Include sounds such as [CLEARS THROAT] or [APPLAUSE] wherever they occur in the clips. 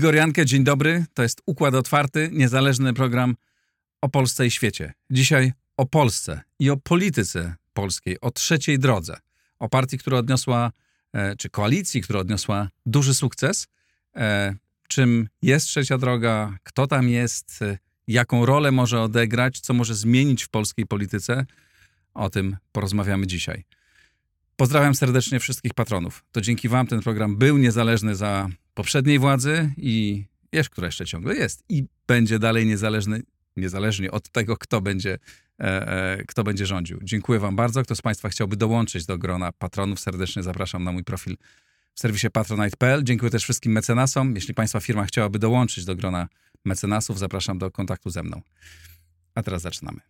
Igor Jankę, dzień dobry. To jest Układ Otwarty, niezależny program o Polsce i świecie. Dzisiaj o Polsce i o polityce polskiej, o trzeciej drodze, o partii, która odniosła, czy koalicji, która odniosła duży sukces. E, czym jest trzecia droga, kto tam jest, e, jaką rolę może odegrać, co może zmienić w polskiej polityce. O tym porozmawiamy dzisiaj. Pozdrawiam serdecznie wszystkich patronów. To dzięki Wam ten program był niezależny za poprzedniej władzy i jest, która jeszcze ciągle jest i będzie dalej niezależny, niezależnie od tego, kto będzie, e, e, kto będzie rządził. Dziękuję Wam bardzo. Kto z Państwa chciałby dołączyć do grona patronów, serdecznie zapraszam na mój profil w serwisie patronite.pl. Dziękuję też wszystkim mecenasom. Jeśli Państwa firma chciałaby dołączyć do grona mecenasów, zapraszam do kontaktu ze mną. A teraz zaczynamy.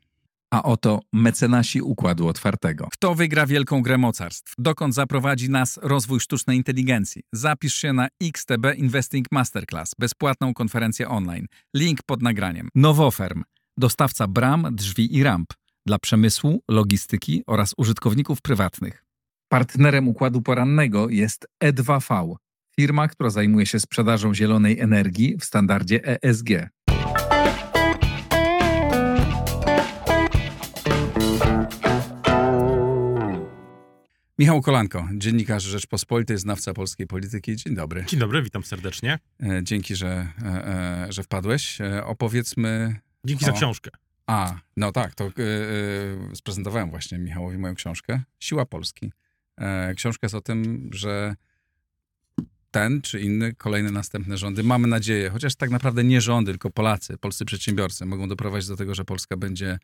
A oto mecenasi Układu Otwartego. Kto wygra wielką grę mocarstw? Dokąd zaprowadzi nas rozwój sztucznej inteligencji? Zapisz się na XTB Investing Masterclass, bezpłatną konferencję online. Link pod nagraniem. Nowoferm, dostawca bram, drzwi i ramp dla przemysłu, logistyki oraz użytkowników prywatnych. Partnerem Układu Porannego jest E2V, firma, która zajmuje się sprzedażą zielonej energii w standardzie ESG. Michał Kolanko, dziennikarz Rzeczpospolitej, znawca polskiej polityki. Dzień dobry. Dzień dobry, witam serdecznie. E, Dzięki, że, e, e, że wpadłeś. Opowiedzmy. Dzięki O. za książkę. A, no tak, to sprezentowałem właśnie Michałowi moją książkę. Siła Polski. Książka jest o tym, że ten czy inny, kolejne następne rządy, mamy nadzieję, chociaż tak naprawdę nie rządy, tylko Polacy, polscy przedsiębiorcy mogą doprowadzić do tego, że Polska będzie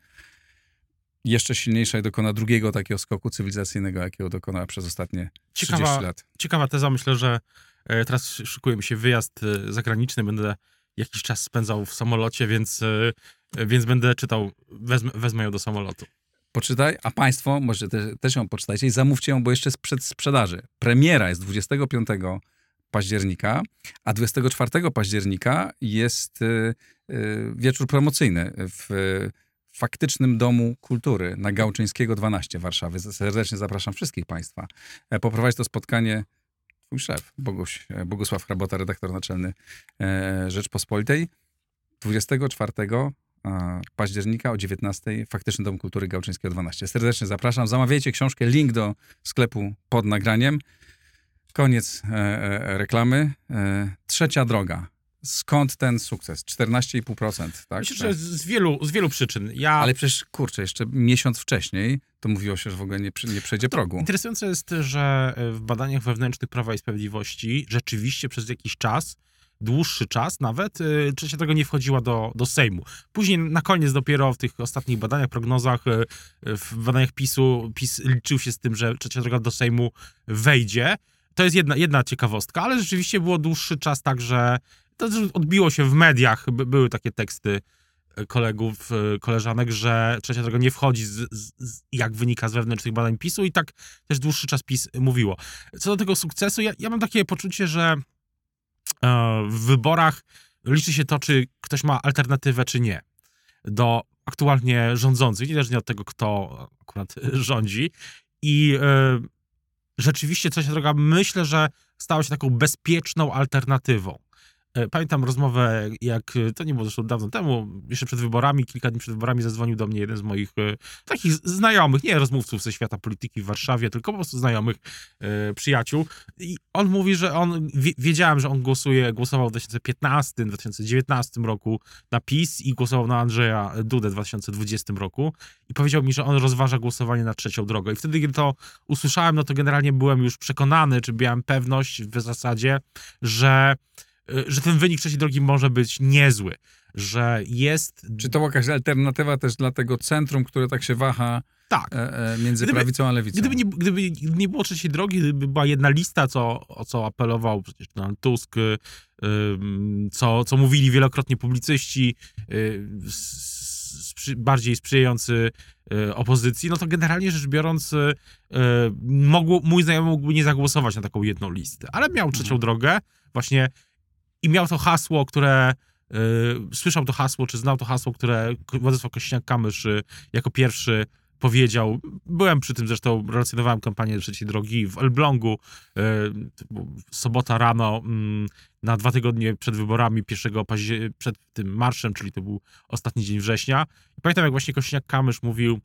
jeszcze silniejsza i dokona drugiego takiego skoku cywilizacyjnego, jakiego dokonała przez ostatnie 30 Ciekawa, lat. ciekawa teza, myślę, że e, teraz szykuje mi się wyjazd e, zagraniczny, będę jakiś czas spędzał w samolocie, więc, e, więc będę czytał, wezmę, wezmę ją do samolotu. Poczytaj, a Państwo może te, też ją poczytajcie i zamówcie ją, bo jeszcze jest przed sprzedaży. Premiera jest 25 października, a 24 października jest wieczór promocyjny w faktycznym Domu Kultury na Gałczyńskiego 12 w Warszawie. Serdecznie zapraszam wszystkich Państwa. E, Poprowadzi to spotkanie twój szef, Boguś, e, Bogusław Hrabota, redaktor naczelny e, Rzeczpospolitej. 24 e, października o 19 Faktyczny Dom Kultury Gałczyńskiego 12. Serdecznie zapraszam. Zamawiajcie książkę, link do sklepu pod nagraniem. Koniec reklamy. Trzecia droga. Skąd ten sukces? 14,5%, tak? Myślę, że z wielu, z wielu przyczyn. Ja, Ale przecież, kurczę, jeszcze miesiąc wcześniej to mówiło się, że w ogóle nie, nie przejdzie progu. Interesujące jest, że e, w badaniach wewnętrznych Prawa i Sprawiedliwości rzeczywiście przez jakiś czas, dłuższy czas nawet, e, trzecia droga nie wchodziła do, do Sejmu. Później na koniec dopiero w tych ostatnich badaniach, prognozach, e, w badaniach PiSu, PiS liczył się z tym, że trzecia droga do Sejmu wejdzie. To jest jedna, jedna ciekawostka, ale rzeczywiście było dłuższy czas tak, że to odbiło się w mediach. By, były takie teksty e, kolegów, e, koleżanek, że trzecia droga nie wchodzi, z, z, jak wynika z wewnętrznych badań PiSu i tak też dłuższy czas PiS mówiło. Co do tego sukcesu, ja, ja mam takie poczucie, że e, w wyborach liczy się to, czy ktoś ma alternatywę, czy nie. Do aktualnie rządzących, niezależnie od tego, kto akurat rządzi. I rzeczywiście trzecia droga, myślę, że stała się taką bezpieczną alternatywą. E, Pamiętam rozmowę, jak e, to nie było zresztą dawno temu, jeszcze przed wyborami, kilka dni przed wyborami zadzwonił do mnie jeden z moich e, takich znajomych, nie rozmówców ze świata polityki w Warszawie, tylko po prostu znajomych e, przyjaciół. I on mówi, że on, wie, wiedziałem, że on głosuje, głosował w 2015, 2019 roku na PiS i głosował na Andrzeja Dudę w 2020 roku i powiedział mi, że on rozważa głosowanie na trzecią drogę. I wtedy, kiedy to usłyszałem, no to generalnie byłem już przekonany, czy miałem pewność w zasadzie, że że ten wynik trzeciej drogi może być niezły, że jest... Czy to jakaś alternatywa też dla tego centrum, które tak się waha Tak. e, e, między Gdyby- prawicą a lewicą? Gdyby nie, gdyby nie było trzeciej drogi, gdyby była jedna lista, co, o co apelował przecież Donald Tusk, y, co, co mówili wielokrotnie publicyści, y, bardziej sprzyjający y, opozycji, no to generalnie rzecz biorąc, y, y, mogło, mój znajomy mógłby nie zagłosować na taką jedną listę, ale miał trzecią Mhm. drogę. właśnie i miał to hasło, które y, słyszał to hasło, czy znał to hasło, które Władysław Kośniak-Kamysz y, jako pierwszy powiedział. Byłem przy tym zresztą, relacjonowałem kampanię Trzeciej Drogi w Elblągu. y, sobota rano, mm, na dwa tygodnie przed wyborami 1 października, przed tym marszem, czyli to był ostatni dzień września. I pamiętam, jak właśnie Kośniak-Kamysz mówił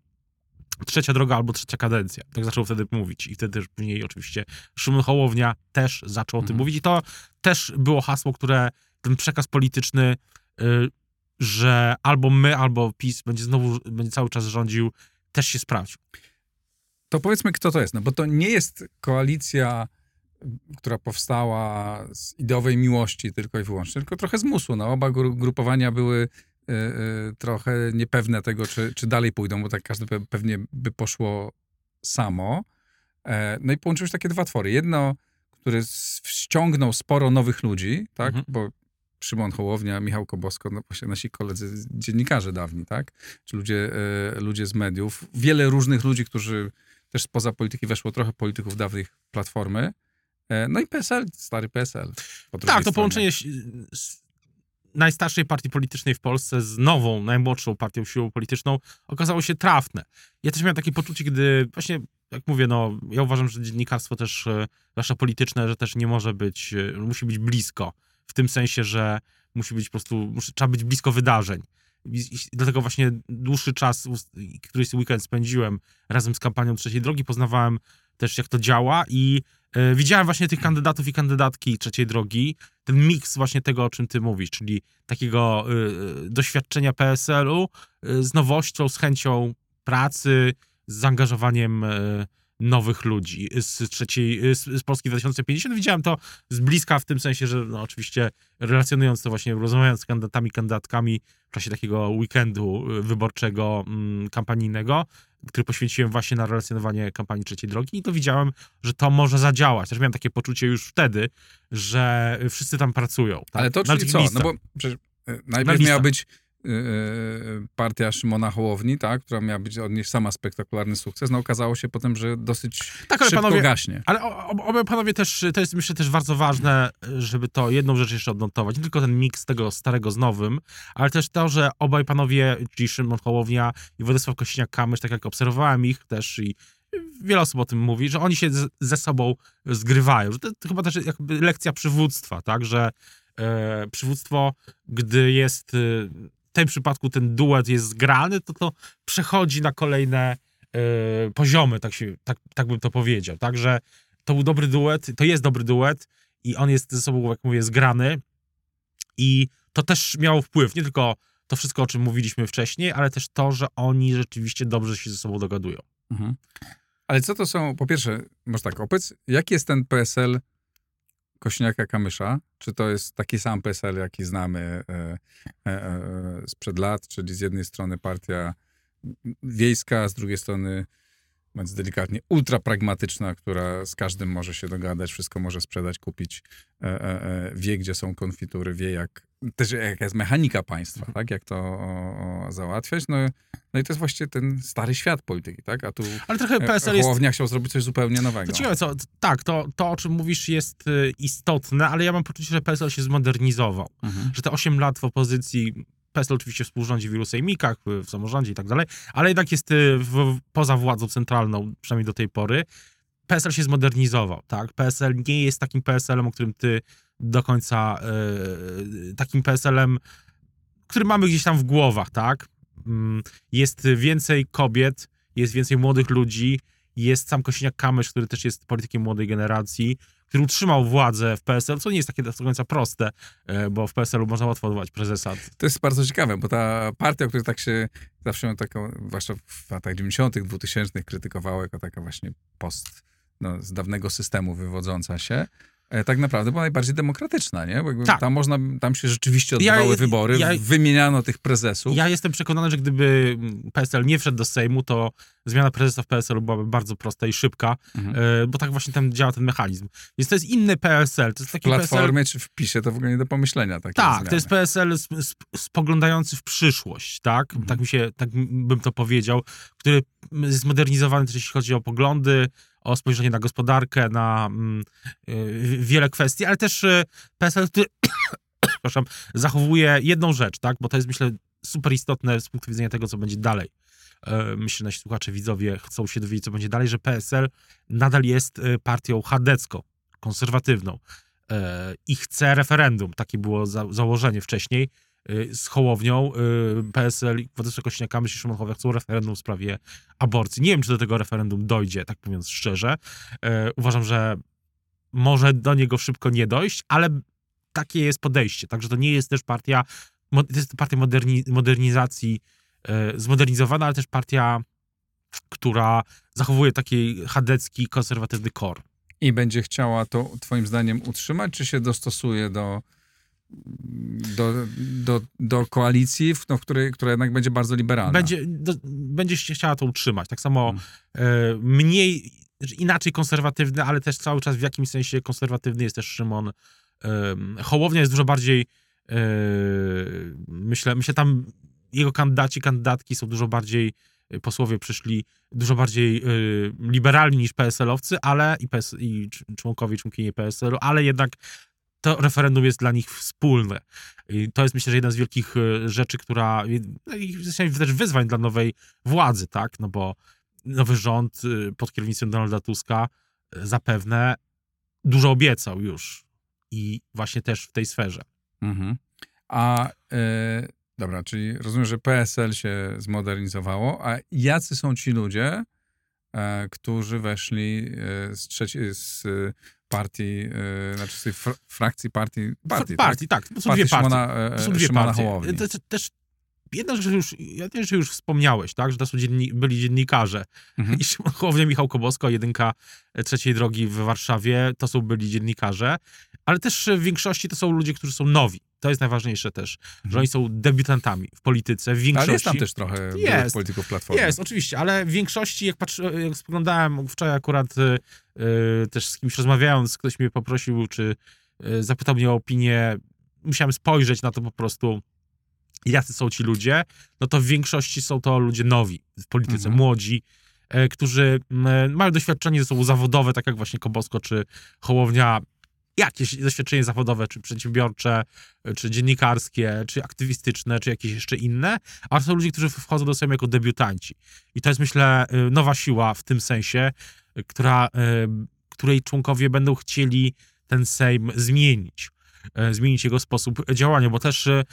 trzecia droga albo trzecia kadencja. Tak zaczął wtedy mówić. I wtedy też później oczywiście Szymon Hołownia też zaczął o tym Mhm. mówić. I to też było hasło, które ten przekaz polityczny, y, że albo my, albo PiS będzie znowu, będzie cały czas rządził, też się sprawdził. To powiedzmy, kto to jest. No bo to nie jest koalicja, która powstała z ideowej miłości tylko i wyłącznie, tylko trochę z musu. No, oba gru- grupowania były trochę niepewne tego, czy, czy dalej pójdą, bo tak każdy pe- pewnie by poszło samo. E, no i połączyły się takie dwa twory. Jedno, które ściągnął sporo nowych ludzi, tak? Mhm. Bo Szymon Hołownia, Michał Kobosko, no właśnie nasi koledzy, dziennikarze dawni, tak? Czy ludzie, e, ludzie z mediów. Wiele różnych ludzi, którzy też spoza polityki weszło trochę polityków dawnych Platformy. E, No i PSL, stary PSL. Tak, to stronie. połączenie z najstarszej partii politycznej w Polsce z nową, najmłodszą partią siłą polityczną okazało się trafne. Ja też miałem takie poczucie, gdy właśnie, jak mówię, no, ja uważam, że dziennikarstwo też, e, zwłaszcza polityczne, że też nie może być, e, musi być blisko. W tym sensie, że musi być po prostu, trzeba być blisko wydarzeń. I, i dlatego właśnie dłuższy czas, któryś weekend spędziłem razem z kampanią Trzeciej Drogi, poznawałem też, jak to działa i widziałem właśnie tych kandydatów i kandydatki Trzeciej Drogi, ten miks właśnie tego, o czym ty mówisz, czyli takiego y, y, doświadczenia PSL-u y, z nowością, z chęcią pracy, z zaangażowaniem nowych ludzi z trzeciej, y, z, z Polski 2050. Widziałem to z bliska w tym sensie, że no, oczywiście relacjonując to właśnie, rozmawiając z kandydatami, kandydatkami w czasie takiego weekendu y, wyborczego, mm, kampanijnego, który poświęciłem właśnie na relacjonowanie kampanii Trzeciej Drogi i to widziałem, że to może zadziałać. Też miałem takie poczucie już wtedy, że wszyscy tam pracują. Tak? Ale to czyli co? No bo przecież e, najpierw miała być partia Szymona Hołowni, tak, która miała być odnieść sama spektakularny sukces. No okazało się potem, że dosyć Tak, ale szybko panowie- gaśnie. Ale obaj panowie też, to jest myślę też bardzo ważne, żeby to jedną rzecz jeszcze odnotować. Nie tylko ten miks tego starego z nowym, ale też to, że obaj panowie, czyli Szymon Hołownia i Władysław Kośniak-Kamysz, tak jak obserwowałem ich też i wiele osób o tym mówi, że oni się ze sobą zgrywają. Że to, to chyba też jakby lekcja przywództwa, tak, że e, przywództwo, gdy jest e, w tym przypadku ten duet jest zgrany, to to przechodzi na kolejne e, poziomy, tak, się, tak, tak bym to powiedział. Także to był dobry duet, to jest dobry duet i on jest ze sobą, jak mówię, zgrany i to też miało wpływ, nie tylko to wszystko, o czym mówiliśmy wcześniej, ale też to, że oni rzeczywiście dobrze się ze sobą dogadują. Mhm. Ale co to są, po pierwsze, może tak, opowiedz, jaki jest ten PSL Kośniaka-Kamysza? Czy to jest taki sam PSL, jaki znamy e, e, e, sprzed lat, czyli z jednej strony partia wiejska, z drugiej strony, mówiąc delikatnie, ultrapragmatyczna, która z każdym może się dogadać, wszystko może sprzedać, kupić, e, e, e, wie, gdzie są konfitury, wie, jak, też jaka jest mechanika państwa, tak, jak to o, o, załatwiać, no, no i to jest właściwie ten stary świat polityki, tak, a tu Ale trochę PSL PSL jest Hołownia chciał zrobić coś zupełnie nowego. To ciekawe, co, tak, to, to o czym mówisz jest y, istotne, ale ja mam poczucie, że PSL się zmodernizował. Mhm. Że te 8 lat w opozycji, PSL oczywiście współrządzi w wielu sejmikach, w w samorządzie i tak dalej, ale jednak jest y, w, poza władzą centralną, przynajmniej do tej pory. PSL się zmodernizował, tak? PSL nie jest takim PSL-em, o którym ty do końca, y, takim PSL-em, który mamy gdzieś tam w głowach, tak? Mm, Jest więcej kobiet, jest więcej młodych ludzi, jest sam Kosiniak-Kamysz, który też jest politykiem młodej generacji, który utrzymał władzę w PSL, co nie jest takie do końca proste, e, bo w PSL-u można łatwo odwołać prezesa. To jest bardzo ciekawe, bo ta partia, o której tak się zawsze taką, zwłaszcza w latach 90., 2000 krytykowała jako taka właśnie post no, z dawnego systemu wywodząca się, e, tak naprawdę była najbardziej demokratyczna, nie? Bo Tak. tam, można, tam się rzeczywiście Ja- odbywały wybory, ja- wymieniano tych prezesów. Ja jestem przekonany, że gdyby PSL nie wszedł do Sejmu, to zmiana prezesa w PSL-u byłaby bardzo prosta i szybka, Mhm. e, bo tak właśnie tam działa ten mechanizm. Więc to jest inny PSL, to jest W taki PSL... Platformie czy w PiSie to w ogóle nie do pomyślenia. Takie Tak, zmiany. to jest PSL sp- sp- spoglądający w przyszłość, tak? Mhm. Tak mi się, tak bym to powiedział, który jest zmodernizowany też jeśli chodzi o poglądy, o spojrzenie na gospodarkę, na mm, y, wiele kwestii, ale też y, PSL, który [COUGHS] przepraszam, zachowuje jedną rzecz, tak? Bo to jest, myślę, super istotne z punktu widzenia tego, co będzie dalej. E, Myślę, nasi słuchacze, widzowie chcą się dowiedzieć, co będzie dalej, że PSL nadal jest e, partią chadecką, konserwatywną e, i chce referendum. Takie było za, założenie wcześniej z Hołownią. e, PSL i Władysław Kośniaka, myślę, że Szymon Hołownia chcą referendum w sprawie aborcji. Nie wiem, czy do tego referendum dojdzie, tak mówiąc szczerze. E, Uważam, że może do niego szybko nie dojść, ale takie jest podejście. Także to nie jest też partia, to jest partia moderni, modernizacji, e, zmodernizowana, ale też partia, która zachowuje taki chadecki, konserwatywny core. I będzie chciała to twoim zdaniem utrzymać, czy się dostosuje do, do, do, do koalicji, w, no, w której, która jednak będzie bardzo liberalna? Będzie, do, będzie się chciała to utrzymać. Tak samo Hmm. mniej, znaczy inaczej konserwatywny, ale też cały czas w jakimś sensie konserwatywny jest też Szymon em, Hołownia jest dużo bardziej e, myślę, myślę tam jego kandydaci, kandydatki są dużo bardziej e, posłowie przyszli dużo bardziej e, liberalni niż PSL-owcy, ale i, PS, i cz- członkowie, członkinie PSL-u, ale jednak to referendum jest dla nich wspólne. I to jest myślę, że jedna z wielkich e, rzeczy, która no i sensie też wyzwań dla nowej władzy, tak? No bo nowy rząd y, pod kierownictwem Donalda Tuska y, zapewne dużo obiecał już. I właśnie też w tej sferze. Mhm. A e, dobra, czyli rozumiem, że PSL się zmodernizowało, a jacy są ci ludzie, e, którzy weszli e, z, trzeciej, z e, partii, e, znaczy z tej fr- frakcji partii, partii, partii tak. To są Partii dwie partie. Szymona, e, To są dwie Szymona partie. To, też jedna rzecz już, ja wiem, że już wspomniałeś, tak, że to są dzienni, byli dziennikarze. Mhm. I Szymon Hołownia, Michał Kobosko, jedynka e, trzeciej drogi w Warszawie, to są byli dziennikarze, ale też w większości to są ludzie, którzy są nowi. To jest najważniejsze też, że Mhm. oni są debiutantami w polityce, w większości. Ale jest tam też trochę Jest. polityków Platformy. Jest, oczywiście, ale w większości, jak, patrzy, jak spoglądałem wczoraj akurat y, też z kimś rozmawiając, ktoś mnie poprosił, czy y, zapytał mnie o opinię, musiałem spojrzeć na to po prostu, jacy są ci ludzie, no to w większości są to ludzie nowi w polityce, Mhm. młodzi, e, którzy mają doświadczenie ze sobą zawodowe, tak jak właśnie Kobosko czy Hołownia, jakieś doświadczenie zawodowe, czy przedsiębiorcze, e, czy dziennikarskie, czy aktywistyczne, czy jakieś jeszcze inne, a to są ludzie, którzy wchodzą do Sejmu jako debiutanci. I to jest, myślę, nowa siła w tym sensie, która, y, której członkowie będą chcieli ten Sejm zmienić. y, Zmienić jego sposób działania, bo też, y,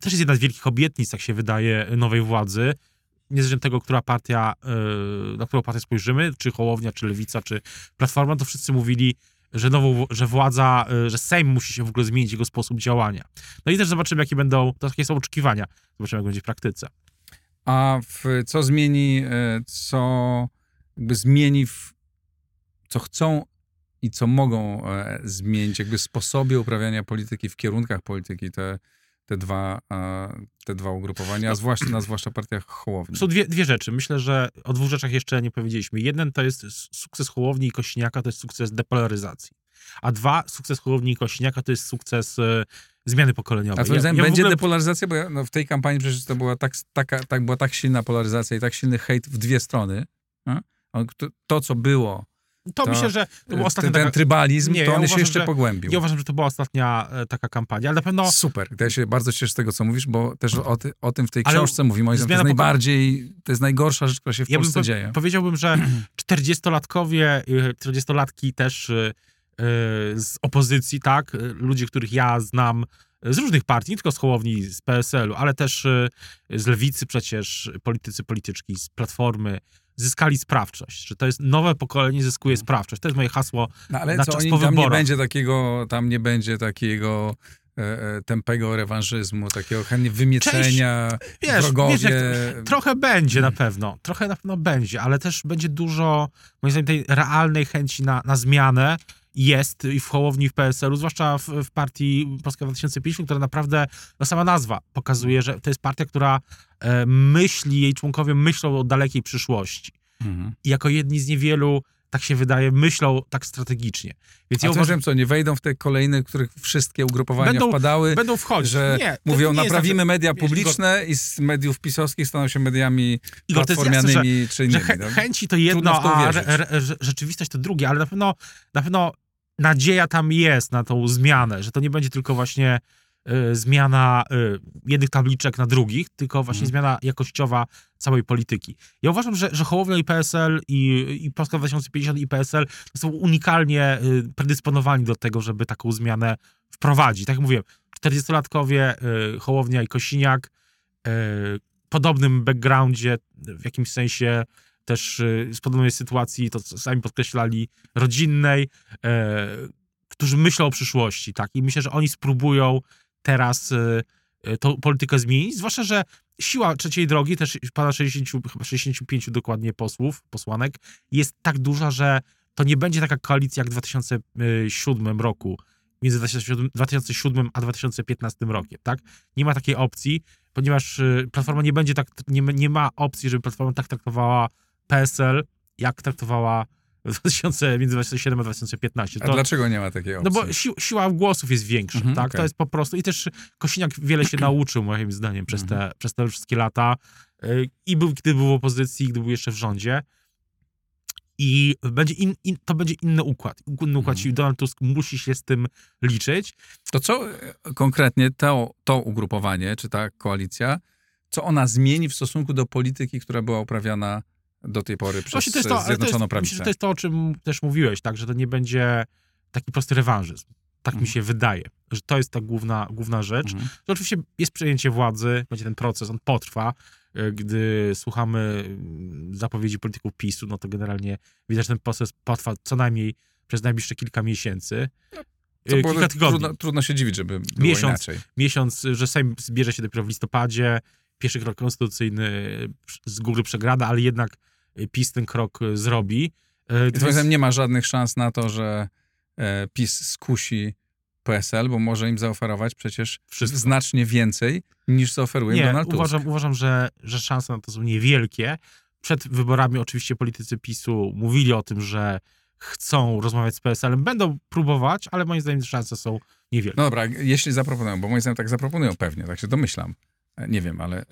też jest jedna z wielkich obietnic, tak się wydaje, nowej władzy. Niezależnie tego, która partia, na którą partię spojrzymy, czy Hołownia, czy Lewica, czy Platforma, to wszyscy mówili, że, nową, że władza, że Sejm musi się w ogóle zmienić, jego sposób działania. No i też zobaczymy, jakie będą, to takie są oczekiwania. Zobaczymy, jak będzie w praktyce. A w, co zmieni, e, co jakby zmieni, w, co chcą i co mogą e, zmienić, jakby sposobie uprawiania polityki, w kierunkach polityki te, te, dwa, e, te dwa ugrupowania, a zwłaszcza, na zwłaszcza partiach Hołowni. Są dwie, dwie rzeczy. Myślę, że o dwóch rzeczach jeszcze nie powiedzieliśmy. Jeden to jest sukces Hołowni i Kośniaka, to jest sukces depolaryzacji. A dwa, sukces Hołowni i Kośniaka to jest sukces e, zmiany pokoleniowej. A twoim zdaniem w będzie ogóle- depolaryzacja? Bo ja, no, w tej kampanii przecież to była tak, taka, tak, była tak silna polaryzacja i tak silny hejt w dwie strony. A To, to, co było, To, to- myślę, że to była ostatnia ten, taka... trybalizm, Nie, to ja on się uważam, jeszcze że- pogłębił. Ja uważam, że to była ostatnia e, taka kampania, ale na pewno Super. Ja się bardzo cieszę z tego, co mówisz, bo też o, ty, o tym w tej Ale książce mówimy. Moim zdaniem To jest najbardziej, to jest najgorsza rzecz, która się w ja Polsce po, dzieje. powiedziałbym, że 40-latkowie, y, 40-latki też y, y, z opozycji, tak, ludzie, których ja znam z różnych partii, nie tylko z Hołowni, z PSL-u, ale też z Lewicy przecież, politycy, polityczki, z Platformy, zyskali sprawczość, że to jest nowe pokolenie zyskuje sprawczość. To jest moje hasło No ale na co, czas oni, po tam nie wyborach. będzie takiego, tam nie będzie takiego e, e, tępego rewanżyzmu, takiego chętnie wymiecenia, Wiesz, wrogowie. wiesz, jak Trochę będzie na pewno, trochę na pewno będzie, ale też będzie dużo, moim zdaniem, tej realnej chęci na, na zmianę jest i w Hołowni, w PSL-u, zwłaszcza w, w partii Polska 2050, która naprawdę, no sama nazwa pokazuje, że to jest partia, która e, myśli, jej członkowie myślą o dalekiej przyszłości. Mhm. I jako jedni z niewielu tak się wydaje, myślą tak strategicznie. Więc A ja uważam, co, nie wejdą w te kolejne, których wszystkie ugrupowania Będą- wpadały, będą wchodzić. że nie, mówią, nie naprawimy że- media publiczne i z mediów pisowskich staną się mediami Igor, jest jasne, platformianymi czy że innymi. no. chęci to jedno, to a re, re, rzeczywistość to drugie, ale na pewno, na pewno nadzieja tam jest na tą zmianę, że to nie będzie tylko właśnie zmiana y, jednych tabliczek na drugich, tylko właśnie Mhm. zmiana jakościowa całej polityki. Ja uważam, że, że Hołownia i PSL i, i Polska 2050 i PSL są unikalnie y, predysponowani do tego, żeby taką zmianę wprowadzić. Tak jak mówiłem, 40-latkowie, y, Hołownia i Kosiniak, w podobnym backgroundzie, w jakimś sensie też z podobnej sytuacji, to sami podkreślali, rodzinnej, e, którzy myślą o przyszłości, tak? I myślę, że oni spróbują teraz y, y, tą politykę zmienić, zwłaszcza, że siła trzeciej drogi, też pana 60, chyba 65 dokładnie posłów, posłanek, jest tak duża, że to nie będzie taka koalicja jak w 2007 roku, między 2007, 2007 a 2015 rokiem, tak? Nie ma takiej opcji, ponieważ y, Platforma nie będzie tak, nie, nie ma opcji, żeby Platforma tak traktowała PSL, jak traktowała 2000, między 2007 a 2015. A To, dlaczego nie ma takiej no opcji? bo si, siła głosów jest większa, Mhm, tak? okej. To jest po prostu i też Kosiniak wiele się [CLEARS THROAT] nauczył, moim zdaniem, przez te, Mhm. przez te wszystkie lata Y, i był, gdy był w opozycji, gdy był jeszcze w rządzie. I będzie in, in, to będzie inny układ. Inny układ Mhm. i Donald Tusk musi się z tym liczyć. To co e, konkretnie to, to ugrupowanie, czy ta koalicja, co ona zmieni w stosunku do polityki, która była uprawiana do tej pory przez Właśnie to jest to, ale to Zjednoczoną jest, Prawicę? myślę, że to jest to, o czym też mówiłeś, tak? Że to nie będzie taki prosty rewanżyzm. Tak mi Mhm. się wydaje, że to jest ta główna, główna rzecz. Mhm. To oczywiście jest przejęcie władzy, będzie ten proces, on potrwa. E, Gdy słuchamy mm, zapowiedzi polityków PiSu, no to generalnie widać, że ten proces potrwa co najmniej przez najbliższe kilka miesięcy. To E, było kilka tygodni. trudno, trudno się dziwić, żeby było Miesiąc. inaczej. Miesiąc, że Sejm zbierze się dopiero w listopadzie, pierwszy krok konstytucyjny z góry przegrada, ale jednak PiS ten krok e, zrobi. E, twoim zdaniem nie ma żadnych szans na to, że e, PiS skusi PSL, bo może im zaoferować przecież Wszystko. znacznie więcej niż zaoferuje Nie, Donald Tusk. uważam, uważam że, że szanse na to są niewielkie. Przed wyborami oczywiście politycy PiSu mówili o tym, że chcą rozmawiać z PSL-em, będą próbować, ale moim zdaniem szanse są niewielkie. No dobra, jeśli zaproponują, bo moim zdaniem tak zaproponują pewnie, tak się domyślam. E, Nie wiem, ale y,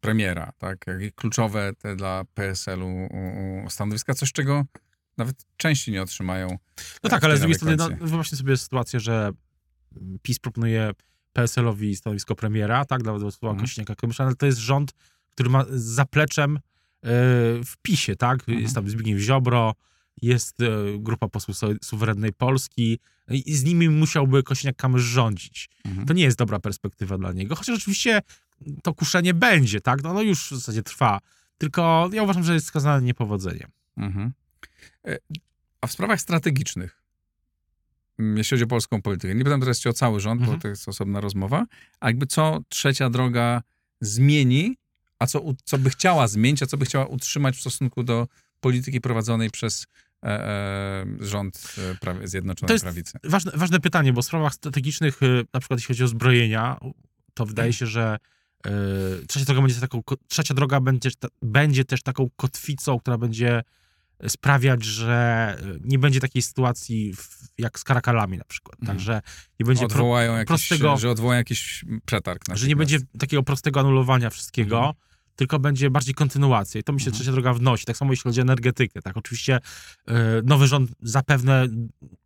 premiera, tak, jakie kluczowe te dla PSL-u stanowiska, coś czego nawet części nie otrzymają. No tak, ale z drugiej strony, no, wyobraźcie sobie sytuację, że PiS proponuje PSL-owi stanowisko premiera, tak, dla Władysława Mhm. Kośniaka-Kamysza, ale to jest rząd, który ma zapleczem e, w PiSie, tak? Mhm. Jest tam Zbigniew Ziobro, jest e, grupa posłów su- suwerennej Polski z nimi musiałby Kośniak-Kamysz rządzić. Mhm. To nie jest dobra perspektywa dla niego, chociaż oczywiście to kuszenie będzie, tak? No, no już w zasadzie trwa. Tylko ja uważam, że jest skazane na niepowodzenie. Mhm. E, A w sprawach strategicznych, mm, jeśli chodzi o polską politykę, nie pytam teraz cię o cały rząd, Mhm. bo to jest osobna rozmowa, a jakby co trzecia droga zmieni, a co, co by chciała zmienić, a co by chciała utrzymać w stosunku do polityki prowadzonej przez rząd e, prawie, Zjednoczonej To jest- Prawicy. Ważne, ważne pytanie, bo w sprawach strategicznych, y, na przykład jeśli chodzi o zbrojenia, to wydaje się, że y, trzecia droga będzie taką, trzecia droga będzie, będzie też taką kotwicą, która będzie sprawiać, że y, nie będzie takiej sytuacji jak z karakalami na przykład. Mhm. Także nie będzie pro, Odwołają jakiś, prostego- że odwołają jakiś przetarg. że nie będzie takiego prostego anulowania wszystkiego, Mhm. Tylko będzie bardziej kontynuacja. I to mi się Mhm. trzecia droga wnosi. Tak samo jeśli chodzi o energetykę. Tak, oczywiście y, nowy rząd zapewne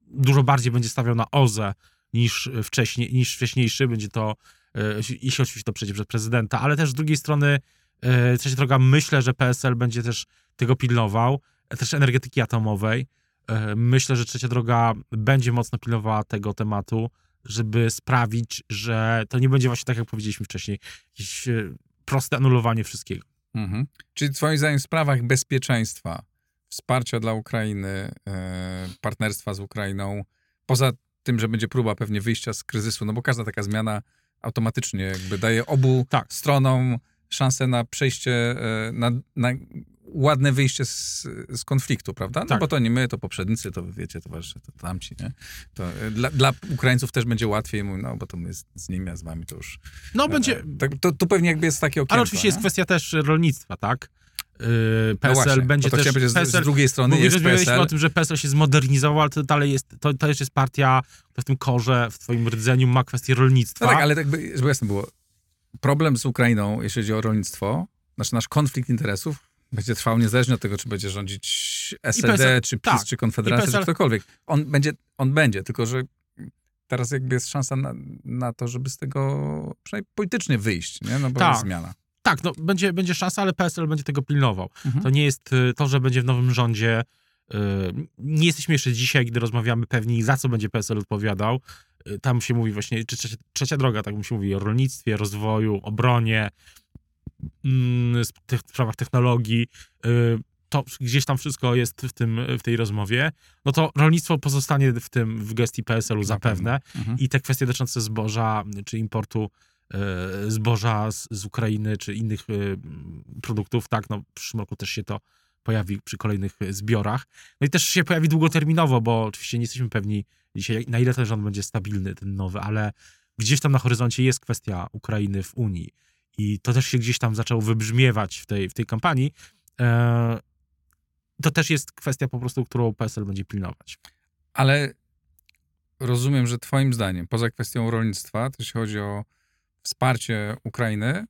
dużo bardziej będzie stawiał na OZE niż, wcześniej, niż wcześniejszy. Będzie to, y, jeśli oczywiście to przejdzie przez prezydenta, ale też z drugiej strony y, trzecia droga, myślę, że PSL będzie też tego pilnował, też energetyki atomowej. Myślę, że trzecia droga będzie mocno pilnowała tego tematu, żeby sprawić, że to nie będzie właśnie tak, jak powiedzieliśmy wcześniej, e, proste anulowanie wszystkiego. Mhm. Czyli twoim zdaniem w sprawach bezpieczeństwa, wsparcia dla Ukrainy, e, partnerstwa z Ukrainą, poza tym, że będzie próba pewnie wyjścia z kryzysu, no bo każda taka zmiana automatycznie jakby daje obu Tak. stronom szansę na przejście, e, na, na ładne wyjście z, z konfliktu, prawda? No Tak. bo to nie my, to poprzednicy, to wy wiecie, towarzysze, to tamci, nie? To e, dla, dla Ukraińców też będzie łatwiej, mówią, no bo to my z, z nimi, a z wami to już... No e, będzie, Tak, to, tu pewnie jakby jest takie okienko, ale oczywiście jest nie? kwestia też rolnictwa, tak? PSL no właśnie, będzie to też... powiedzieć, z- PSL, z drugiej strony Mówi, jest PSL. o tym, że PSL się zmodernizował, ale to dalej jest, to, to też jest partia, która w tym korze, w twoim rdzeniu ma kwestię rolnictwa. No tak, ale tak by, żeby jasne było, problem z Ukrainą, jeśli chodzi o rolnictwo, znaczy nasz konflikt interesów będzie trwał niezależnie od tego, czy będzie rządzić SLD, PSL, czy PiS, tak. czy Konfederacja, PSL czy ktokolwiek. On będzie, on będzie, tylko że teraz jakby jest szansa na, na to, żeby z tego przynajmniej politycznie wyjść, nie? No bo Tak. jest zmiana. Tak, no, będzie, będzie szansa, ale PSL będzie tego pilnował. Mhm. To nie jest y, to, że będzie w nowym rządzie. y, Nie jesteśmy jeszcze dzisiaj, gdy rozmawiamy, pewni, za co będzie PSL odpowiadał. Y, Tam się mówi właśnie, czy trzecia, trzecia droga, tak się mówi o rolnictwie, rozwoju, obronie, mm, tych sprawach technologii. y, To gdzieś tam wszystko jest w, tym, w tej rozmowie. No to rolnictwo pozostanie w tym, w gestii PSL-u zapewne. Mhm. I te kwestie dotyczące zboża, czy importu zboża z, z Ukrainy, czy innych produktów, tak, no w przyszłym roku też się to pojawi przy kolejnych zbiorach. No i też się pojawi długoterminowo, bo oczywiście nie jesteśmy pewni dzisiaj, na ile ten rząd będzie stabilny, ten nowy, ale gdzieś tam na horyzoncie jest kwestia Ukrainy w Unii. I to też się gdzieś tam zaczęło wybrzmiewać w tej, w tej kampanii. E, to też jest kwestia po prostu, którą PSL będzie pilnować. Ale rozumiem, że twoim zdaniem, poza kwestią rolnictwa, jeśli chodzi o wsparcie Ukrainy,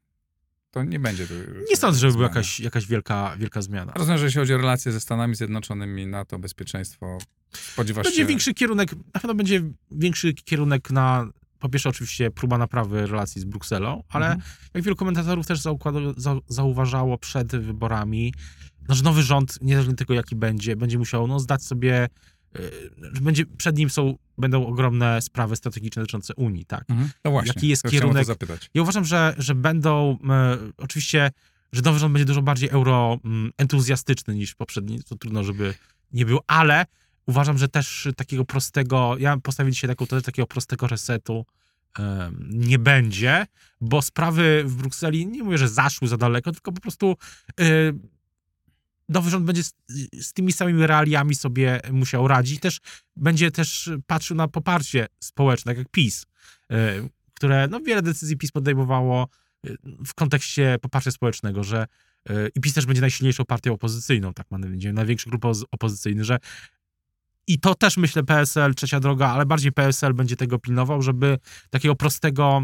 to nie będzie to Nie sądzę, żeby była jakaś, jakaś wielka, wielka zmiana. Rozumiem, że jeśli chodzi o relacje ze Stanami Zjednoczonymi, NATO, bezpieczeństwo, spodziewasz Będzie się... większy kierunek, na pewno będzie większy kierunek na, po pierwsze oczywiście próba naprawy relacji z Brukselą, ale Mhm. jak wielu komentatorów też zauważało przed wyborami, no, że nowy rząd, niezależnie od tego jaki będzie, będzie musiał no, zdać sobie, będzie, przed nim są, będą ogromne sprawy strategiczne dotyczące Unii, tak. Mhm. No właśnie, Jaki jest kierunek- zapytać. Ja uważam, że, że będą e, oczywiście, że nowy rząd będzie dużo bardziej euroentuzjastyczny niż poprzedni, to trudno, żeby nie było, ale uważam, że też takiego prostego, ja postawię dzisiaj taką tezę, takiego prostego resetu e, nie będzie, bo sprawy w Brukseli, nie mówię, że zaszły za daleko, tylko po prostu e, nowy rząd będzie z, z tymi samymi realiami sobie musiał radzić. Też będzie też patrzył na poparcie społeczne, tak jak PiS, e, które no, wiele decyzji PiS podejmowało e, w kontekście poparcia społecznego, że e, i PiS też będzie najsilniejszą partią opozycyjną, tak mamy będzie największy oz- opozycyjny, że i to też myślę PSL, trzecia droga, ale bardziej PSL będzie tego pilnował, żeby takiego prostego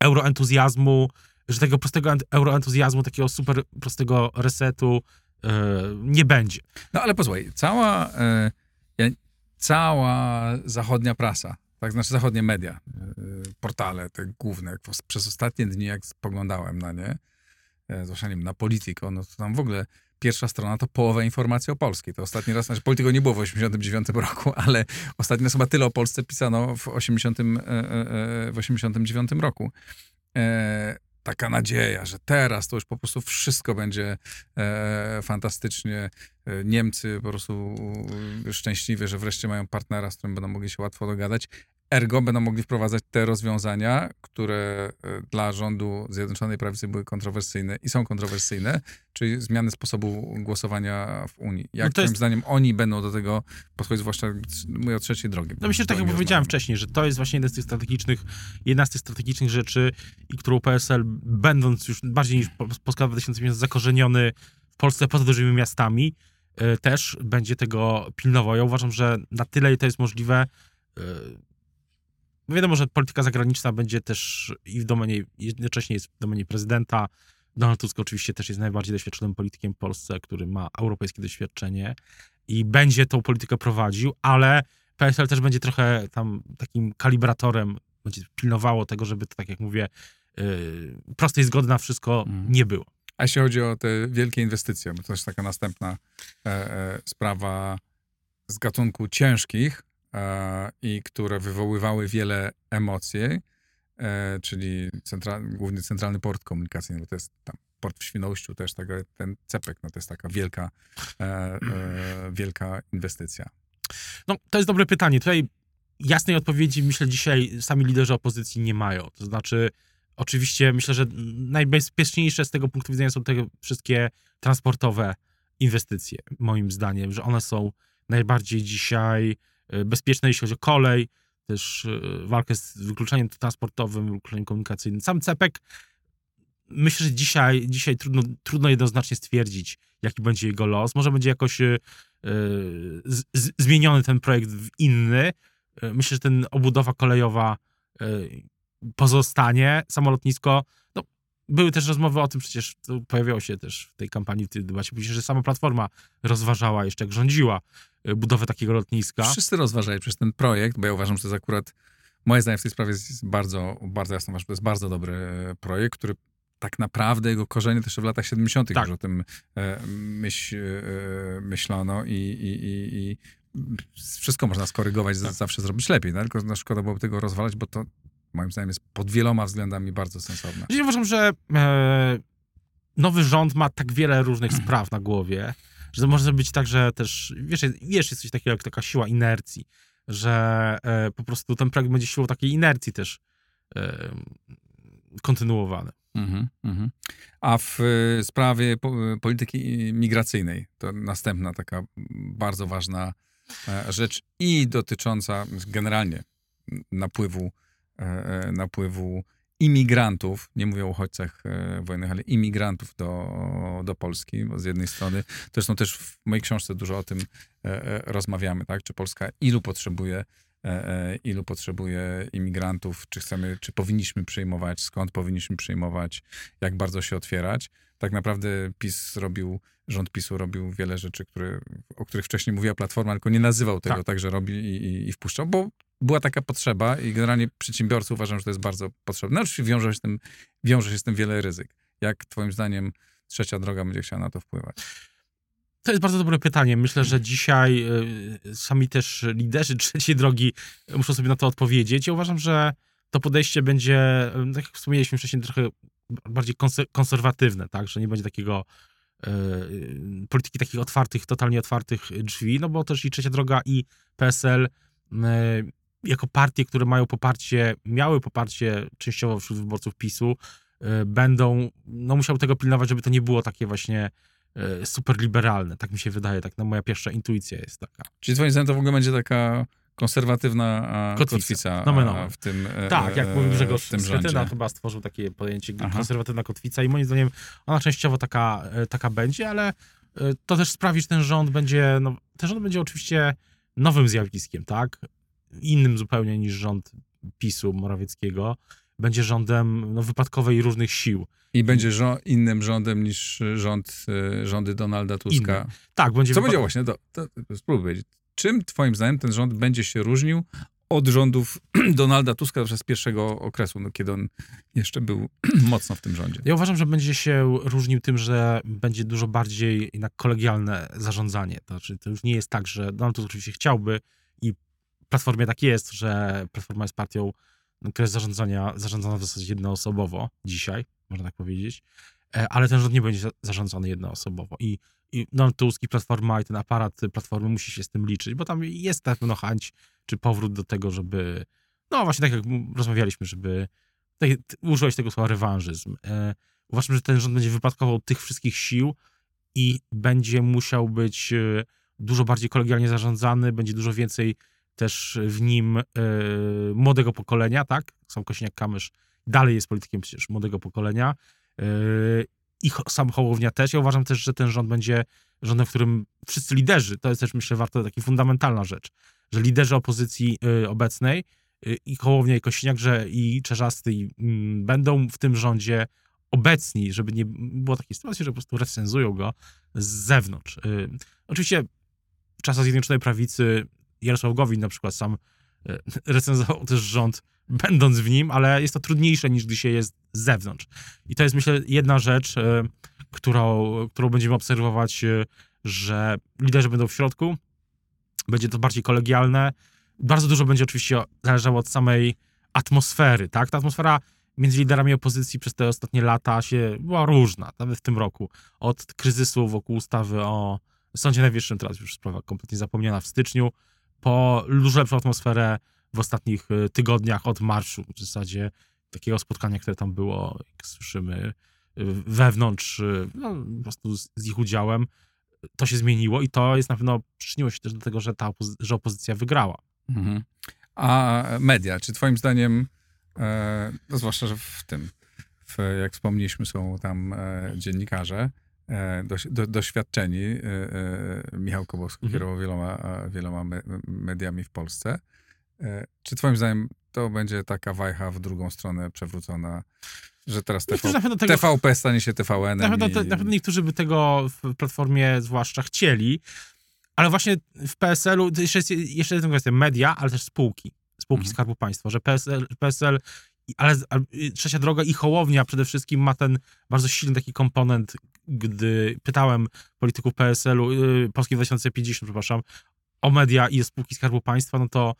euroentuzjazmu, że tego prostego ent- euroentuzjazmu, takiego super prostego resetu nie będzie. No ale posłuchaj, cała, e, cała zachodnia prasa, tak znaczy zachodnie media, e, portale te główne, przez ostatnie dni jak spoglądałem na nie, e, zwłaszcza nie wiem, na Politico, no to tam w ogóle pierwsza strona to połowa informacji o Polskiej. To ostatni raz, znaczy Politico nie było w 89 [LAUGHS] roku, ale ostatni raz chyba tyle o Polsce pisano w 80, e, e, e, w 89 roku. Taka nadzieja, że teraz to już po prostu wszystko będzie e, fantastycznie. E, Niemcy po prostu szczęśliwie, że wreszcie mają partnera, z którym będą mogli się łatwo dogadać. Ergo będą mogli wprowadzać te rozwiązania, które e, dla rządu Zjednoczonej Prawicy były kontrowersyjne i są kontrowersyjne, czyli zmiany sposobu głosowania w Unii. Jak No to jest- zdaniem oni będą do tego podchodzić, zwłaszcza mówię o trzeciej drogi. No myślę, że tak jak powiedziałem wcześniej, że to jest właśnie jeden z tych strategicznych, jedna z tych strategicznych rzeczy, i którą PSL, będąc już bardziej niż po- Polska 2050 zakorzeniony w Polsce poza dużymi miastami, y, też będzie tego pilnował. Ja uważam, że na tyle to jest możliwe, bo wiadomo, że polityka zagraniczna będzie też i w domenie, jednocześnie jest w domenie prezydenta. Donald Tusk oczywiście też jest najbardziej doświadczonym politykiem w Polsce, który ma europejskie doświadczenie i będzie tą politykę prowadził, ale PSL też będzie trochę tam takim kalibratorem, będzie pilnowało tego, żeby to, tak jak mówię, yy, prostej zgody na wszystko Mhm. nie było. A jeśli chodzi o te wielkie inwestycje, bo to jest taka następna e, e, sprawa z gatunku ciężkich i które wywoływały wiele emocji, e, czyli centra, główny centralny port komunikacyjny, bo to jest tam port w Świnoujściu też, taka, ten cepek, no to jest taka wielka, e, e, wielka inwestycja. No, to jest dobre pytanie. Tutaj jasnej odpowiedzi, myślę, dzisiaj sami liderzy opozycji nie mają. To znaczy, oczywiście myślę, że najbezpieczniejsze z tego punktu widzenia są te wszystkie transportowe inwestycje, moim zdaniem, że one są najbardziej dzisiaj e, bezpieczne, jeśli chodzi o kolej, też e, walkę z wykluczeniem transportowym, wykluczeniem komunikacyjnym. Sam CEPEK myślę, że dzisiaj, dzisiaj trudno, trudno jednoznacznie stwierdzić, jaki będzie jego los. Może będzie jakoś e, z, zmieniony ten projekt w inny. E, myślę, że ten obudowa kolejowa e, pozostanie. Samolotnisko, no, były też rozmowy o tym, przecież to pojawiało się też w tej kampanii, w tej debacie, później, że sama Platforma rozważała jeszcze, jak rządziła, e, budowę takiego lotniska. Wszyscy rozważają przez ten projekt, bo ja uważam, że to jest akurat, moje zdanie w tej sprawie jest bardzo, bardzo jasne, że to jest bardzo dobry projekt, który tak naprawdę jego korzenie też w latach 70. Tak. już o tym e, myśl, e, myślano i, i, i, i wszystko można skorygować, Tak. zawsze zrobić lepiej, no, tylko no, szkoda byłoby tego rozwalać, bo to moim zdaniem jest pod wieloma względami bardzo sensowne. Ja uważam, że e, nowy rząd ma tak wiele różnych [CLEARS THROAT] spraw na głowie, że może być tak, że też, wiesz, wiesz jest coś takiego jak taka siła inercji, że e, po prostu ten projekt będzie siłą takiej inercji też e, kontynuowany. Mhm, mhm. A w y, sprawie y, polityki migracyjnej, to następna taka bardzo ważna e, rzecz i dotycząca generalnie napływu, e, e, napływu imigrantów, nie mówię o uchodźcach e, wojennych, ale imigrantów do, do Polski, bo z jednej strony, zresztą też w mojej książce dużo o tym e, e, rozmawiamy, tak, czy Polska ilu potrzebuje e, e, ilu potrzebuje imigrantów, czy chcemy, czy powinniśmy przyjmować, skąd powinniśmy przyjmować, jak bardzo się otwierać. Tak naprawdę PiS robił, rząd PiSu robił wiele rzeczy, które, o których wcześniej mówiła Platforma, tylko nie nazywał tego Tak. tak, że robi i, i, i wpuszczał, bo była taka potrzeba i generalnie przedsiębiorcy uważam, że to jest bardzo potrzebne. No, oczywiście wiąże się, z tym, wiąże się z tym wiele ryzyk. Jak twoim zdaniem trzecia droga będzie chciała na to wpływać? To jest bardzo dobre pytanie. Myślę, że dzisiaj y, sami też liderzy [LAUGHS] trzeciej drogi muszą sobie na to odpowiedzieć. Ja uważam, że to podejście będzie, y, tak jak wspomnieliśmy wcześniej, trochę bardziej konser- konserwatywne, tak? Że nie będzie takiego y, polityki takich otwartych, totalnie otwartych drzwi, no bo też i trzecia droga i PSL jako partie, które mają poparcie, miały poparcie częściowo wśród wyborców PiSu, y, będą, no musiały tego pilnować, żeby to nie było takie właśnie e, super liberalne. Tak mi się wydaje, tak na moja pierwsza intuicja jest taka. Czyli twoim zdaniem to w ogóle będzie taka konserwatywna Kotwica. kotwica, a, omen. w tym e, Tak, jak mówił Grzegorz Schetyna, chyba stworzył takie pojęcie Aha. konserwatywna kotwica i moim zdaniem ona częściowo taka, e, taka będzie, ale e, to też sprawi, że ten rząd będzie, no, ten rząd będzie oczywiście nowym zjawiskiem, tak? Innym zupełnie niż rząd PiSu Morawieckiego. Będzie rządem no, wypadkowej różnych sił. I będzie żo- innym rządem niż rząd, e, rządy Donalda Tuska. Innym. Tak, będzie Co będzie właśnie, to, to, to spróbuj powiedzieć. Czym twoim zdaniem ten rząd będzie się różnił od rządów [CLEARS THROAT] Donalda Tuska przez pierwszego okresu, no, kiedy on jeszcze był [CLEARS THROAT] mocno w tym rządzie? Ja uważam, że będzie się różnił tym, że będzie dużo bardziej jednak kolegialne zarządzanie. To znaczy, to już nie jest tak, że Donald Tusk oczywiście chciałby Platformie tak jest, że Platforma jest partią, no, która jest zarządzania, zarządzana w zasadzie jednoosobowo dzisiaj, można tak powiedzieć, E, ale ten rząd nie będzie za- zarządzany jednoosobowo. I, i Donald Tusk i Platforma i ten aparat Platformy musi się z tym liczyć, bo tam jest na pewno chęć czy powrót do tego, żeby, no właśnie tak jak rozmawialiśmy, żeby, tak, użyłeś tego słowa rewanżyzm, e, Uważam, że ten rząd będzie wypadkował tych wszystkich sił i będzie musiał być e, dużo bardziej kolegialnie zarządzany, będzie dużo więcej też w nim e, młodego pokolenia, tak? Sam Kośniak-Kamysz dalej jest politykiem przecież młodego pokolenia e, i Ho- sam Hołownia też. Ja uważam też, że ten rząd będzie rządem, w którym wszyscy liderzy, to jest też myślę warto taka fundamentalna rzecz, że liderzy opozycji e, obecnej i Hołownia i Kośniak, że i Czerzasty i, mm, będą w tym rządzie obecni, żeby nie było takiej sytuacji, że po prostu recenzują go z zewnątrz. Oczywiście czasach Zjednoczonej Prawicy Jarosław Gowin na przykład sam y, [LAUGHS] recenzował też rząd, będąc w nim, ale jest to trudniejsze niż gdy się jest z zewnątrz. I to jest myślę jedna rzecz, y, którą, którą będziemy obserwować, y, że liderzy będą w środku, będzie to bardziej kolegialne. Bardzo dużo będzie oczywiście zależało od samej atmosfery, tak? Ta atmosfera między liderami opozycji przez te ostatnie lata się była różna, nawet w tym roku. Od kryzysu wokół ustawy o Sądzie Najwyższym, teraz już sprawa kompletnie zapomniana w styczniu, po dużo atmosferę w ostatnich y, tygodniach od marszu, w zasadzie takiego spotkania, które tam było, jak słyszymy, y, wewnątrz, y, no, po prostu z, z ich udziałem, to się zmieniło i to jest na pewno przyczyniło się też do tego, że ta opozy- że opozycja wygrała. Mhm. A media, czy twoim zdaniem, e, no zwłaszcza, że w tym, w, jak wspomnieliśmy, są tam e, dziennikarze e, do, doświadczeni. E, e, Michał Kowalski Mhm. kierował wieloma, e, wieloma me, mediami w Polsce. E, czy twoim zdaniem to będzie taka wajcha w drugą stronę przewrócona, że teraz TV, tego, TVP stanie się TVN-em na, pewno, i... na pewno niektórzy by tego w Platformie zwłaszcza chcieli, ale właśnie w PSL-u, jeszcze jest jeszcze jedna kwestia, media, ale też spółki, spółki Mhm. Skarbu Państwa, że PSL, PSL ale, ale Trzecia Droga i Hołownia przede wszystkim ma ten bardzo silny taki komponent, gdy pytałem polityków PSL-u, yy, Polski 2050, przepraszam, o media i spółki Skarbu Państwa, no to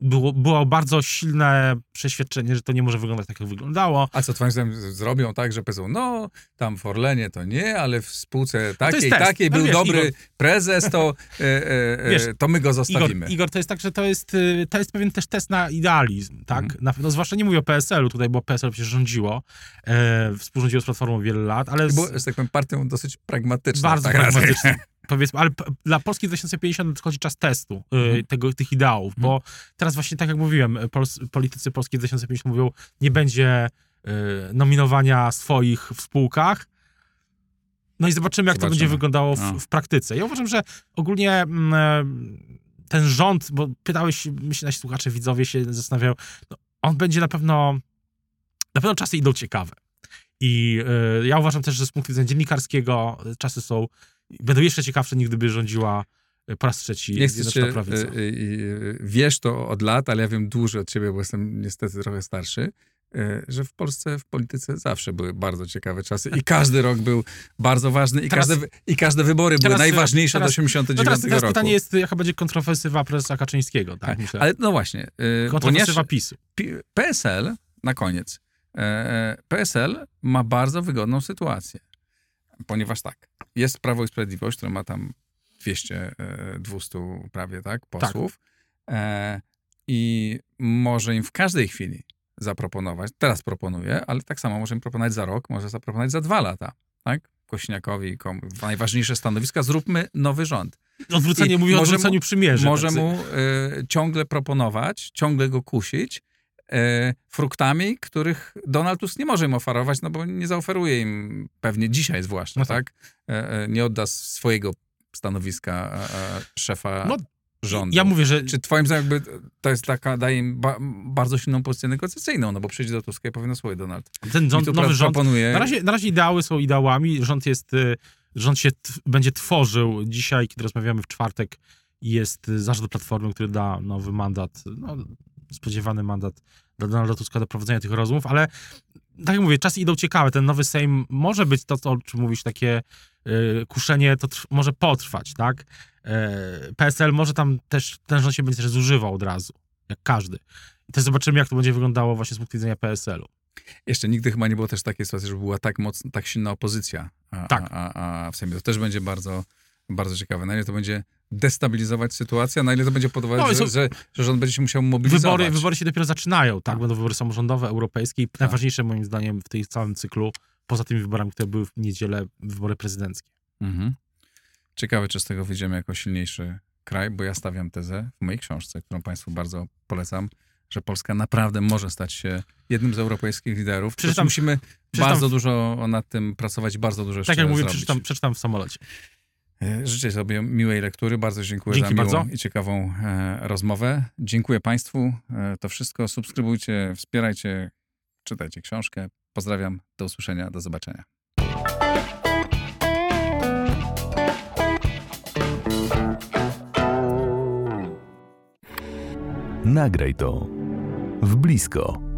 było, było bardzo silne przeświadczenie, że to nie może wyglądać tak, jak wyglądało. A co twoim zdaniem zrobią tak, że powiedzą, no tam w Orlenie to nie, ale w spółce takiej, test. takiej No był wiesz, dobry Igor- prezes, to, e, e, e, [LAUGHS] Wiesz, to my go Igor, zostawimy. Igor, to jest tak, że to jest, y, to jest pewien też test na idealizm, tak? Mhm. Na, no, zwłaszcza nie mówię o PSL-u, tutaj, bo PSL przecież rządziło, e, współrządziło z Platformą wiele lat, ale z, Było, że tak powiem, partią dosyć pragmatyczną. bardzo tak pragmatyczne. [LAUGHS] Powiedzmy, ale dla Polski 2050 nadchodzi czas testu y, Mhm. tego, tych ideałów, bo teraz właśnie tak jak mówiłem, pols, politycy Polski 2050 mówią, nie będzie y, nominowania swoich w spółkach, no i zobaczymy, jak to Zobaczymy. będzie wyglądało w, No. w praktyce. Ja uważam, że ogólnie mm, e, ten rząd, bo pytałeś, myślę, nasi słuchacze, widzowie się zastanawiają, no, on będzie na pewno, na pewno czasy idą ciekawe. I e, ja uważam też, że z punktu widzenia dziennikarskiego e, czasy są, będą jeszcze ciekawsze, niż gdyby rządziła e, po raz trzeci Nie chcę cię, Prawica. e, e, wiesz to od lat, ale ja wiem dłużej od ciebie, bo jestem niestety trochę starszy, e, że w Polsce w polityce zawsze były bardzo ciekawe czasy i każdy rok był bardzo ważny i, Teraz- każde, i każde wybory były teraz, e, najważniejsze teraz- do 89 No teraz, teraz roku. pytanie jest, jaka będzie kontrowersywa prezesa Kaczyńskiego, tak? Tak, Myślę. Ale no właśnie, e, ponieważ kontrowersywa PiSu. Pi- PSL, na koniec, e, PSL ma bardzo wygodną sytuację, ponieważ tak, jest Prawo i Sprawiedliwość, które ma tam 200, e, 200 prawie, tak, posłów e, i może im w każdej chwili zaproponować, teraz proponuje, ale tak samo może im proponować za rok, może zaproponować za dwa lata, tak? Kośniakowi komu, najważniejsze stanowiska, zróbmy nowy rząd. Odwrócenie, I mówi o może mu- odwróceniu przymierzy. Może tak, mu e, ciągle proponować, ciągle go kusić e, fruktami, których Donald Tusk nie może im oferować, no bo nie zaoferuje im pewnie dzisiaj zwłaszcza, No tak. tak? E, e, nie odda swojego stanowiska e, e, szefa No, rządu. Ja mówię, że Czy twoim zdaniem jakby to jest taka, daje im ba, bardzo silną pozycję negocjacyjną, no bo przyjdzie do Tuska i powie, no słuchaj Donald, ten rząd, nowy rząd proponuje... Na razie, na razie ideały są ideałami. Rząd jest, rząd się będzie tworzył. Dzisiaj, kiedy rozmawiamy w czwartek, jest zarząd Platformy, który da nowy mandat, no, spodziewany mandat dla Donalda Tuska do prowadzenia tych rozmów, ale tak jak mówię, czasy idą ciekawe. Ten nowy Sejm może być to, o czym mówisz, takie y, kuszenie, to trw- może potrwać, tak? E, PSL może tam też, ten rząd się będzie też zużywał od razu, jak każdy. I też zobaczymy, jak to będzie wyglądało właśnie z punktu widzenia PSL-u. Jeszcze nigdy chyba nie było też takiej sytuacji, żeby była tak mocna, tak silna opozycja a, Tak. a, a, a w Sejmie. To też będzie bardzo, bardzo ciekawe. Na ile to będzie destabilizować sytuację, na ile to będzie powodować, No są- że, że rząd będzie się musiał mobilizować. Wybory, wybory się dopiero zaczynają, tak? Tak. Będą wybory samorządowe, europejskie i najważniejsze moim zdaniem w tej całym cyklu, poza tymi wyborami, które były w niedzielę, wybory prezydenckie. Mhm. Ciekawe, czy z tego wyjdziemy jako silniejszy kraj, bo ja stawiam tezę w mojej książce, którą Państwu bardzo polecam, że Polska naprawdę może stać się jednym z europejskich liderów. Przeczytam, Przeczytam- musimy przeczytam- bardzo dużo nad tym pracować, bardzo dużo jeszcze Tak jak mówię, zrobić. przeczytam, przeczytam w samolocie. E, Życzę sobie miłej lektury. Bardzo dziękuję Dzięki za miłą bardzo. i ciekawą e, rozmowę. Dziękuję Państwu. E, to wszystko. Subskrybujcie, wspierajcie, czytajcie książkę. Pozdrawiam. Do usłyszenia. Do zobaczenia. Nagraj to w blisko.